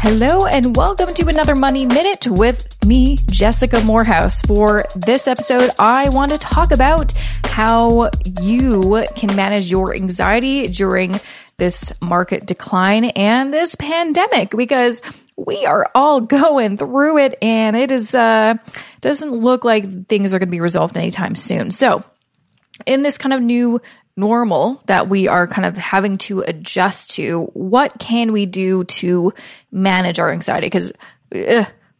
Hello, and welcome to another Money Minute with me, Jessica Moorhouse. For this episode, I want to talk about how you can manage your anxiety during this market decline and this pandemic because we are all going through it and it is uh doesn't look like things are going to be resolved anytime soon. So, in this kind of new normal that we are kind of having to adjust to, what can we do to manage our anxiety? Because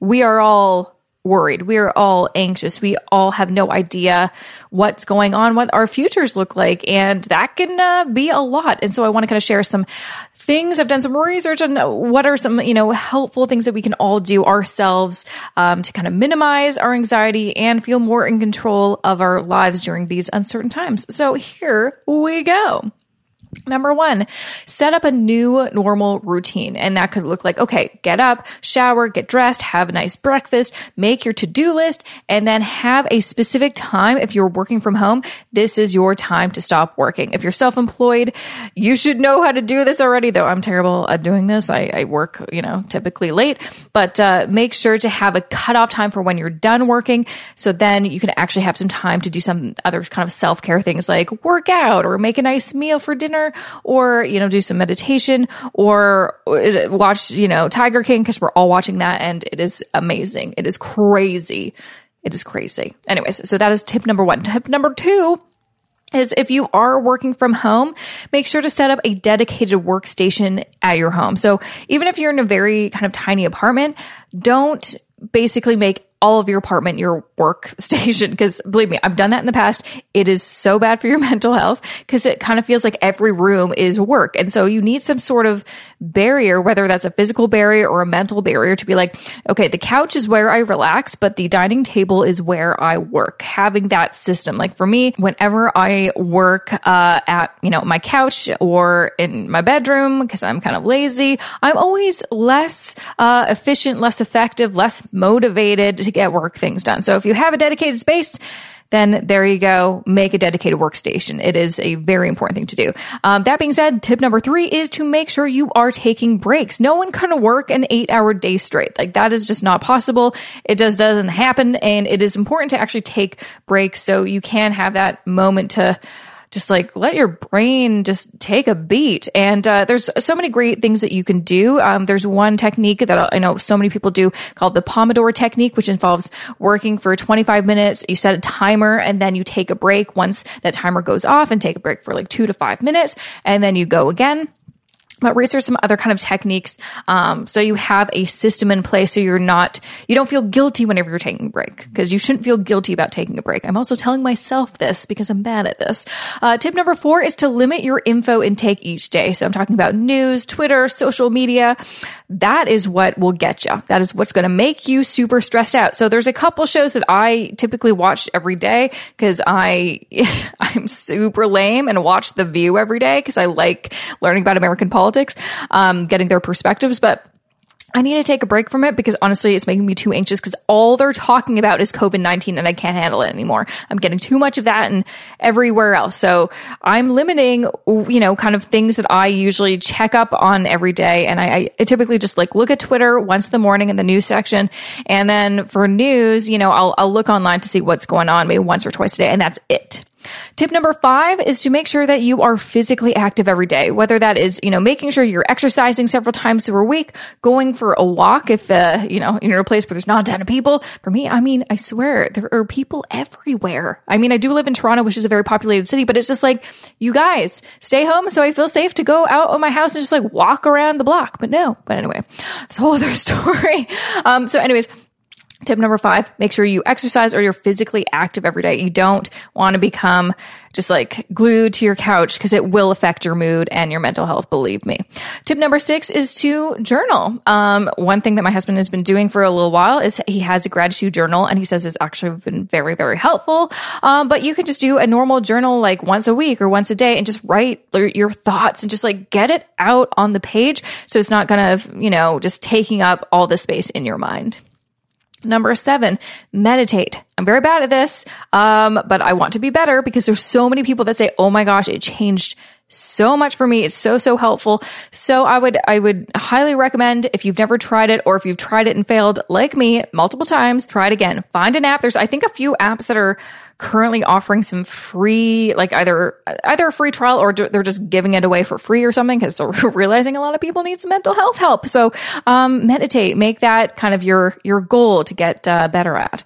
we are all worried. We are all anxious. We all have no idea what's going on, what our futures look like. And that can uh, be a lot. And so I want to kind of share some things. I've done some research on what are some, you know, helpful things that we can all do ourselves um, to kind of minimize our anxiety and feel more in control of our lives during these uncertain times. So here we go. Number one, set up a new normal routine. And that could look like, okay, get up, shower, get dressed, have a nice breakfast, make your to do list, and then have a specific time. If you're working from home, this is your time to stop working. If you're self employed, you should know how to do this already, though I'm terrible at doing this. I, I work, you know, typically late, but uh, make sure to have a cutoff time for when you're done working. So then you can actually have some time to do some other kind of self care things like work out or make a nice meal for dinner or, you know, do some meditation or watch, you know, Tiger King because we're all watching that and it is amazing. It is crazy. It is crazy. Anyways, so that is tip number one. Tip number two is if you are working from home, make sure to set up a dedicated workstation at your home. So even if you're in a very kind of tiny apartment, don't basically make all of your apartment your workstation because believe me i've done that in the past. It is so bad for your mental health because it kind of feels like every room is work. And so you need some sort of barrier whether that's a physical barrier or a mental barrier to be like okay the couch is where i relax but the dining table is where i work. Having that system like for me whenever i work uh, at you know my couch or in my bedroom because i'm kind of lazy i'm always less uh, efficient less effective less motivated to get work things done. So if you have a dedicated space, then there you go. Make a dedicated workstation. It is a very important thing to do. Um, that being said, tip number three is to make sure you are taking breaks. No one can work an eight hour day straight. Like that is just not possible. It just doesn't happen. And it is important to actually take breaks so you can have that moment to just like let your brain just take a beat. And uh, there's so many great things that you can do. Um, there's one technique that I know so many people do called the Pomodoro technique, which involves working for 25 minutes. You set a timer and then you take a break once that timer goes off and take a break for like two to five minutes. And then you go again but research some other kind of techniques. Um, so you have a system in place so you're not you don't feel guilty whenever you're taking a break because you shouldn't feel guilty about taking a break. I'm also telling myself this because i'm bad at this. Uh, tip number four is to limit your info intake each day. So i'm talking about news twitter social media that is what will get you that is what's going to make you super stressed out so there's a couple shows that i typically watch every day because i i'm super lame and watch the view every day because i like learning about american politics um, getting their perspectives. But I need to take a break from it because honestly, it's making me too anxious because all they're talking about is COVID 19 and I can't handle it anymore. I'm getting too much of that and everywhere else. So I'm limiting, you know, kind of things that I usually check up on every day. And I, I typically just like look at Twitter once in the morning in the news section. And then for news, you know, I'll, I'll look online to see what's going on maybe once or twice a day. And that's it. Tip number five is to make sure that you are physically active every day, whether that is, you know, making sure you're exercising several times a week, going for a walk if, uh, you know, you're in a place where there's not a ton of people. For me, I mean, I swear there are people everywhere. I mean, I do live in Toronto, which is a very populated city, but it's just like, you guys stay home so I feel safe to go out of my house and just like walk around the block. But no, but anyway, it's a whole other story. Um, so anyways, Tip number five, make sure you exercise or you're physically active every day. You don't want to become just like glued to your couch because it will affect your mood and your mental health, believe me. Tip number six is to journal. Um, one thing that my husband has been doing for a little while is he has a gratitude journal and he says it's actually been very, very helpful. Um, but you can just do a normal journal like once a week or once a day and just write your thoughts and just like get it out on the page. So it's not kind of, you know, just taking up all the space in your mind. Number seven, meditate. I'm very bad at this, um, but I want to be better because there's so many people that say, "Oh my gosh, it changed so much for me. It's so, so helpful. So I would, I would highly recommend if you've never tried it or if you've tried it and failed like me multiple times, try it again. Find an app. There's, I think a few apps that are currently offering some free, like either either a free trial or they're just giving it away for free or something because they're realizing a lot of people need some mental health help. So um, meditate, make that kind of your your goal to get uh, better at.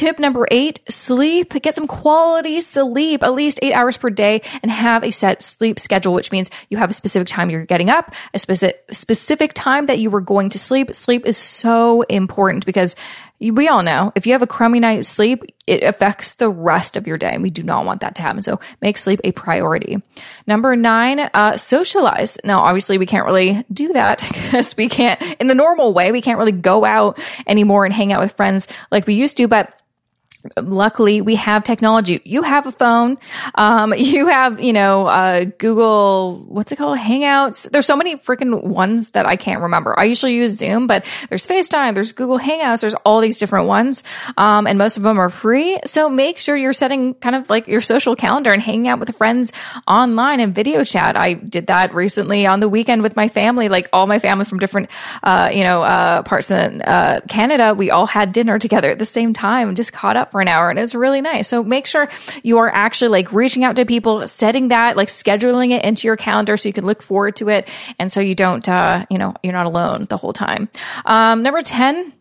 Tip number eight: sleep. Get some quality sleep, at least eight hours per day, and have a set sleep schedule, which means you have a specific time you're getting up, a specific specific time that you were going to sleep. Sleep is so important because we all know if you have a crummy night's sleep, it affects the rest of your day. And we do not want that to happen. So make sleep a priority. Number nine, uh, socialize. Now, obviously, we can't really do that because we can't, in the normal way, we can't really go out anymore and hang out with friends like we used to. But luckily we have technology. You have a phone. Um, you have you know uh, google what's it called? Hangouts. There's so many freaking ones that i can't remember. I usually use zoom but there's facetime there's google hangouts there's all these different ones. Um, and most of them are free. So make sure you're setting kind of like your social calendar and hanging out with friends online and video chat. I did that recently on the weekend with my family. Like all my family from different uh, you know uh, parts of uh, canada we all had dinner together at the same time just caught up for an hour and it's really nice. So make sure you are actually like reaching out to people, setting that, like scheduling it into your calendar so you can look forward to it. And so you don't, uh, you know, you're not alone the whole time. Um, number 10,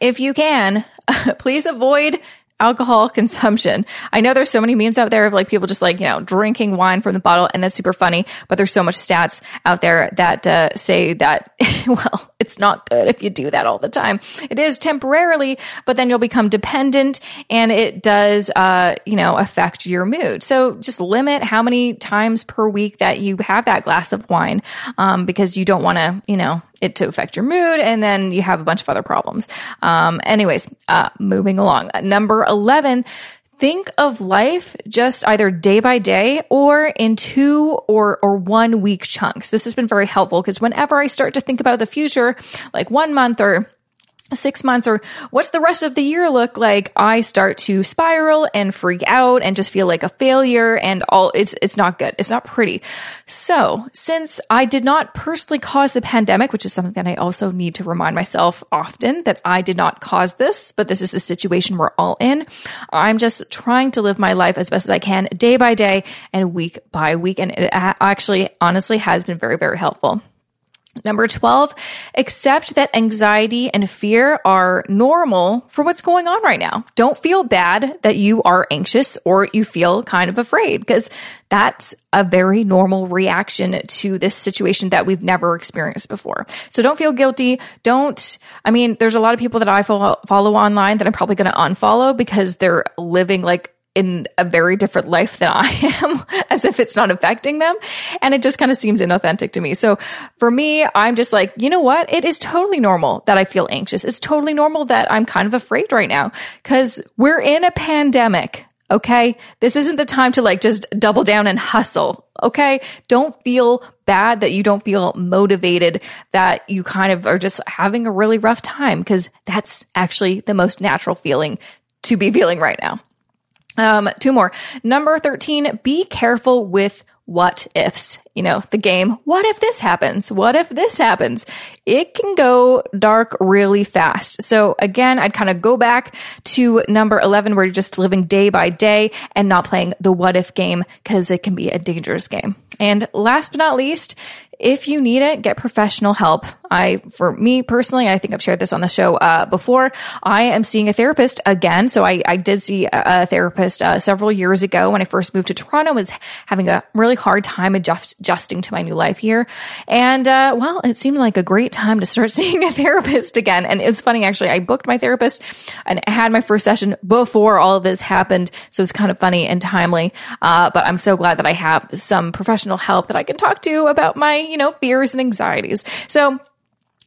if you can, please avoid alcohol consumption. I know there's so many memes out there of like people just like, you know, drinking wine from the bottle and that's super funny, but there's so much stats out there that uh, say that, well, it's not good if you do that all the time. It is temporarily, but then you'll become dependent and it does, uh, you know, affect your mood. So just limit how many times per week that you have that glass of wine um, because you don't want to, you know, it to affect your mood, and then you have a bunch of other problems. Um, anyways, uh, moving along. Number 11, think of life just either day by day or in two or or one week chunks. This has been very helpful because whenever I start to think about the future, like one month or six months or what's the rest of the year look like? I start to spiral and freak out and just feel like a failure and all it's it's not good. It's not pretty. So since i did not personally cause the pandemic which is something that i also need to remind myself often that i did not cause this but this is the situation we're all in i'm just trying to live my life as best as i can day by day and week by week. And it actually honestly has been very very helpful Number 12, accept that anxiety and fear are normal for what's going on right now. Don't feel bad that you are anxious or you feel kind of afraid because that's a very normal reaction to this situation that we've never experienced before. So don't feel guilty. Don't, I mean, there's a lot of people that I follow, follow online that I'm probably going to unfollow because they're living like in a very different life than I am, as if it's not affecting them. And it just kind of seems inauthentic to me. So for me, I'm just like, you know what? It is totally normal that I feel anxious. It's totally normal that I'm kind of afraid right now because we're in a pandemic. Okay. This isn't the time to like just double down and hustle. Okay. Don't feel bad that you don't feel motivated, that you kind of are just having a really rough time because that's actually the most natural feeling to be feeling right now. Um, two more. Number 13, be careful with what ifs. You know, the game, what if this happens? What if this happens? It can go dark really fast. So again, I'd kind of go back to number 11 where you're just living day by day and not playing the what if game because it can be a dangerous game. And last but not least, if you need it, get professional help. I, for me personally, I think I've shared this on the show uh, before. I am seeing a therapist again. So I, I did see a, therapist uh, several years ago when I first moved to Toronto. Was having a really hard time adjust, adjusting to my new life here, and uh, well, it seemed like a great time to start seeing a therapist again. And it's funny actually. I booked my therapist and had my first session before all of this happened, so it's kind of funny and timely. Uh, but I'm so glad that I have some professional help that I can talk to about my you know fears and anxieties. So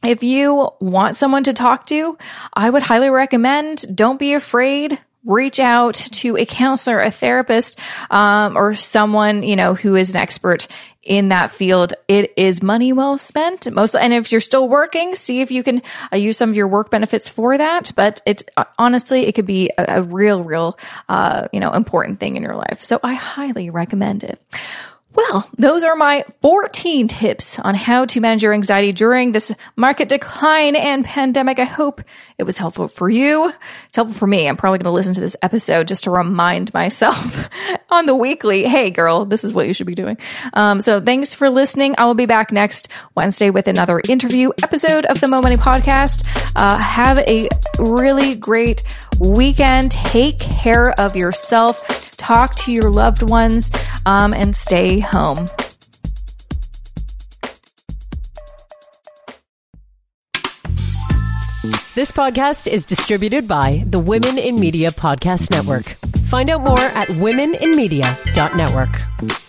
if you want someone to talk to, I would highly recommend don't be afraid. Reach out to a counselor, a therapist, um, or someone, you know, who is an expert in that field. It is money well spent. Most, and if you're still working, see if you can uh, use some of your work benefits for that. But it's uh, honestly, it could be a, a real, real, uh, you know, important thing in your life. So I highly recommend it. Well, those are my 14 tips on how to manage your anxiety during this market decline and pandemic. I hope it was helpful for you. It's helpful for me. I'm probably going to listen to this episode just to remind myself on the weekly, hey, girl, this is what you should be doing. Um, so thanks for listening. I will be back next Wednesday with another interview episode of the Mo Money Podcast. Uh, have a really great weekend. Take care of yourself talk to your loved ones, um, and stay home. This podcast is distributed by the Women in Media Podcast Network. Find out more at womeninmedia.network.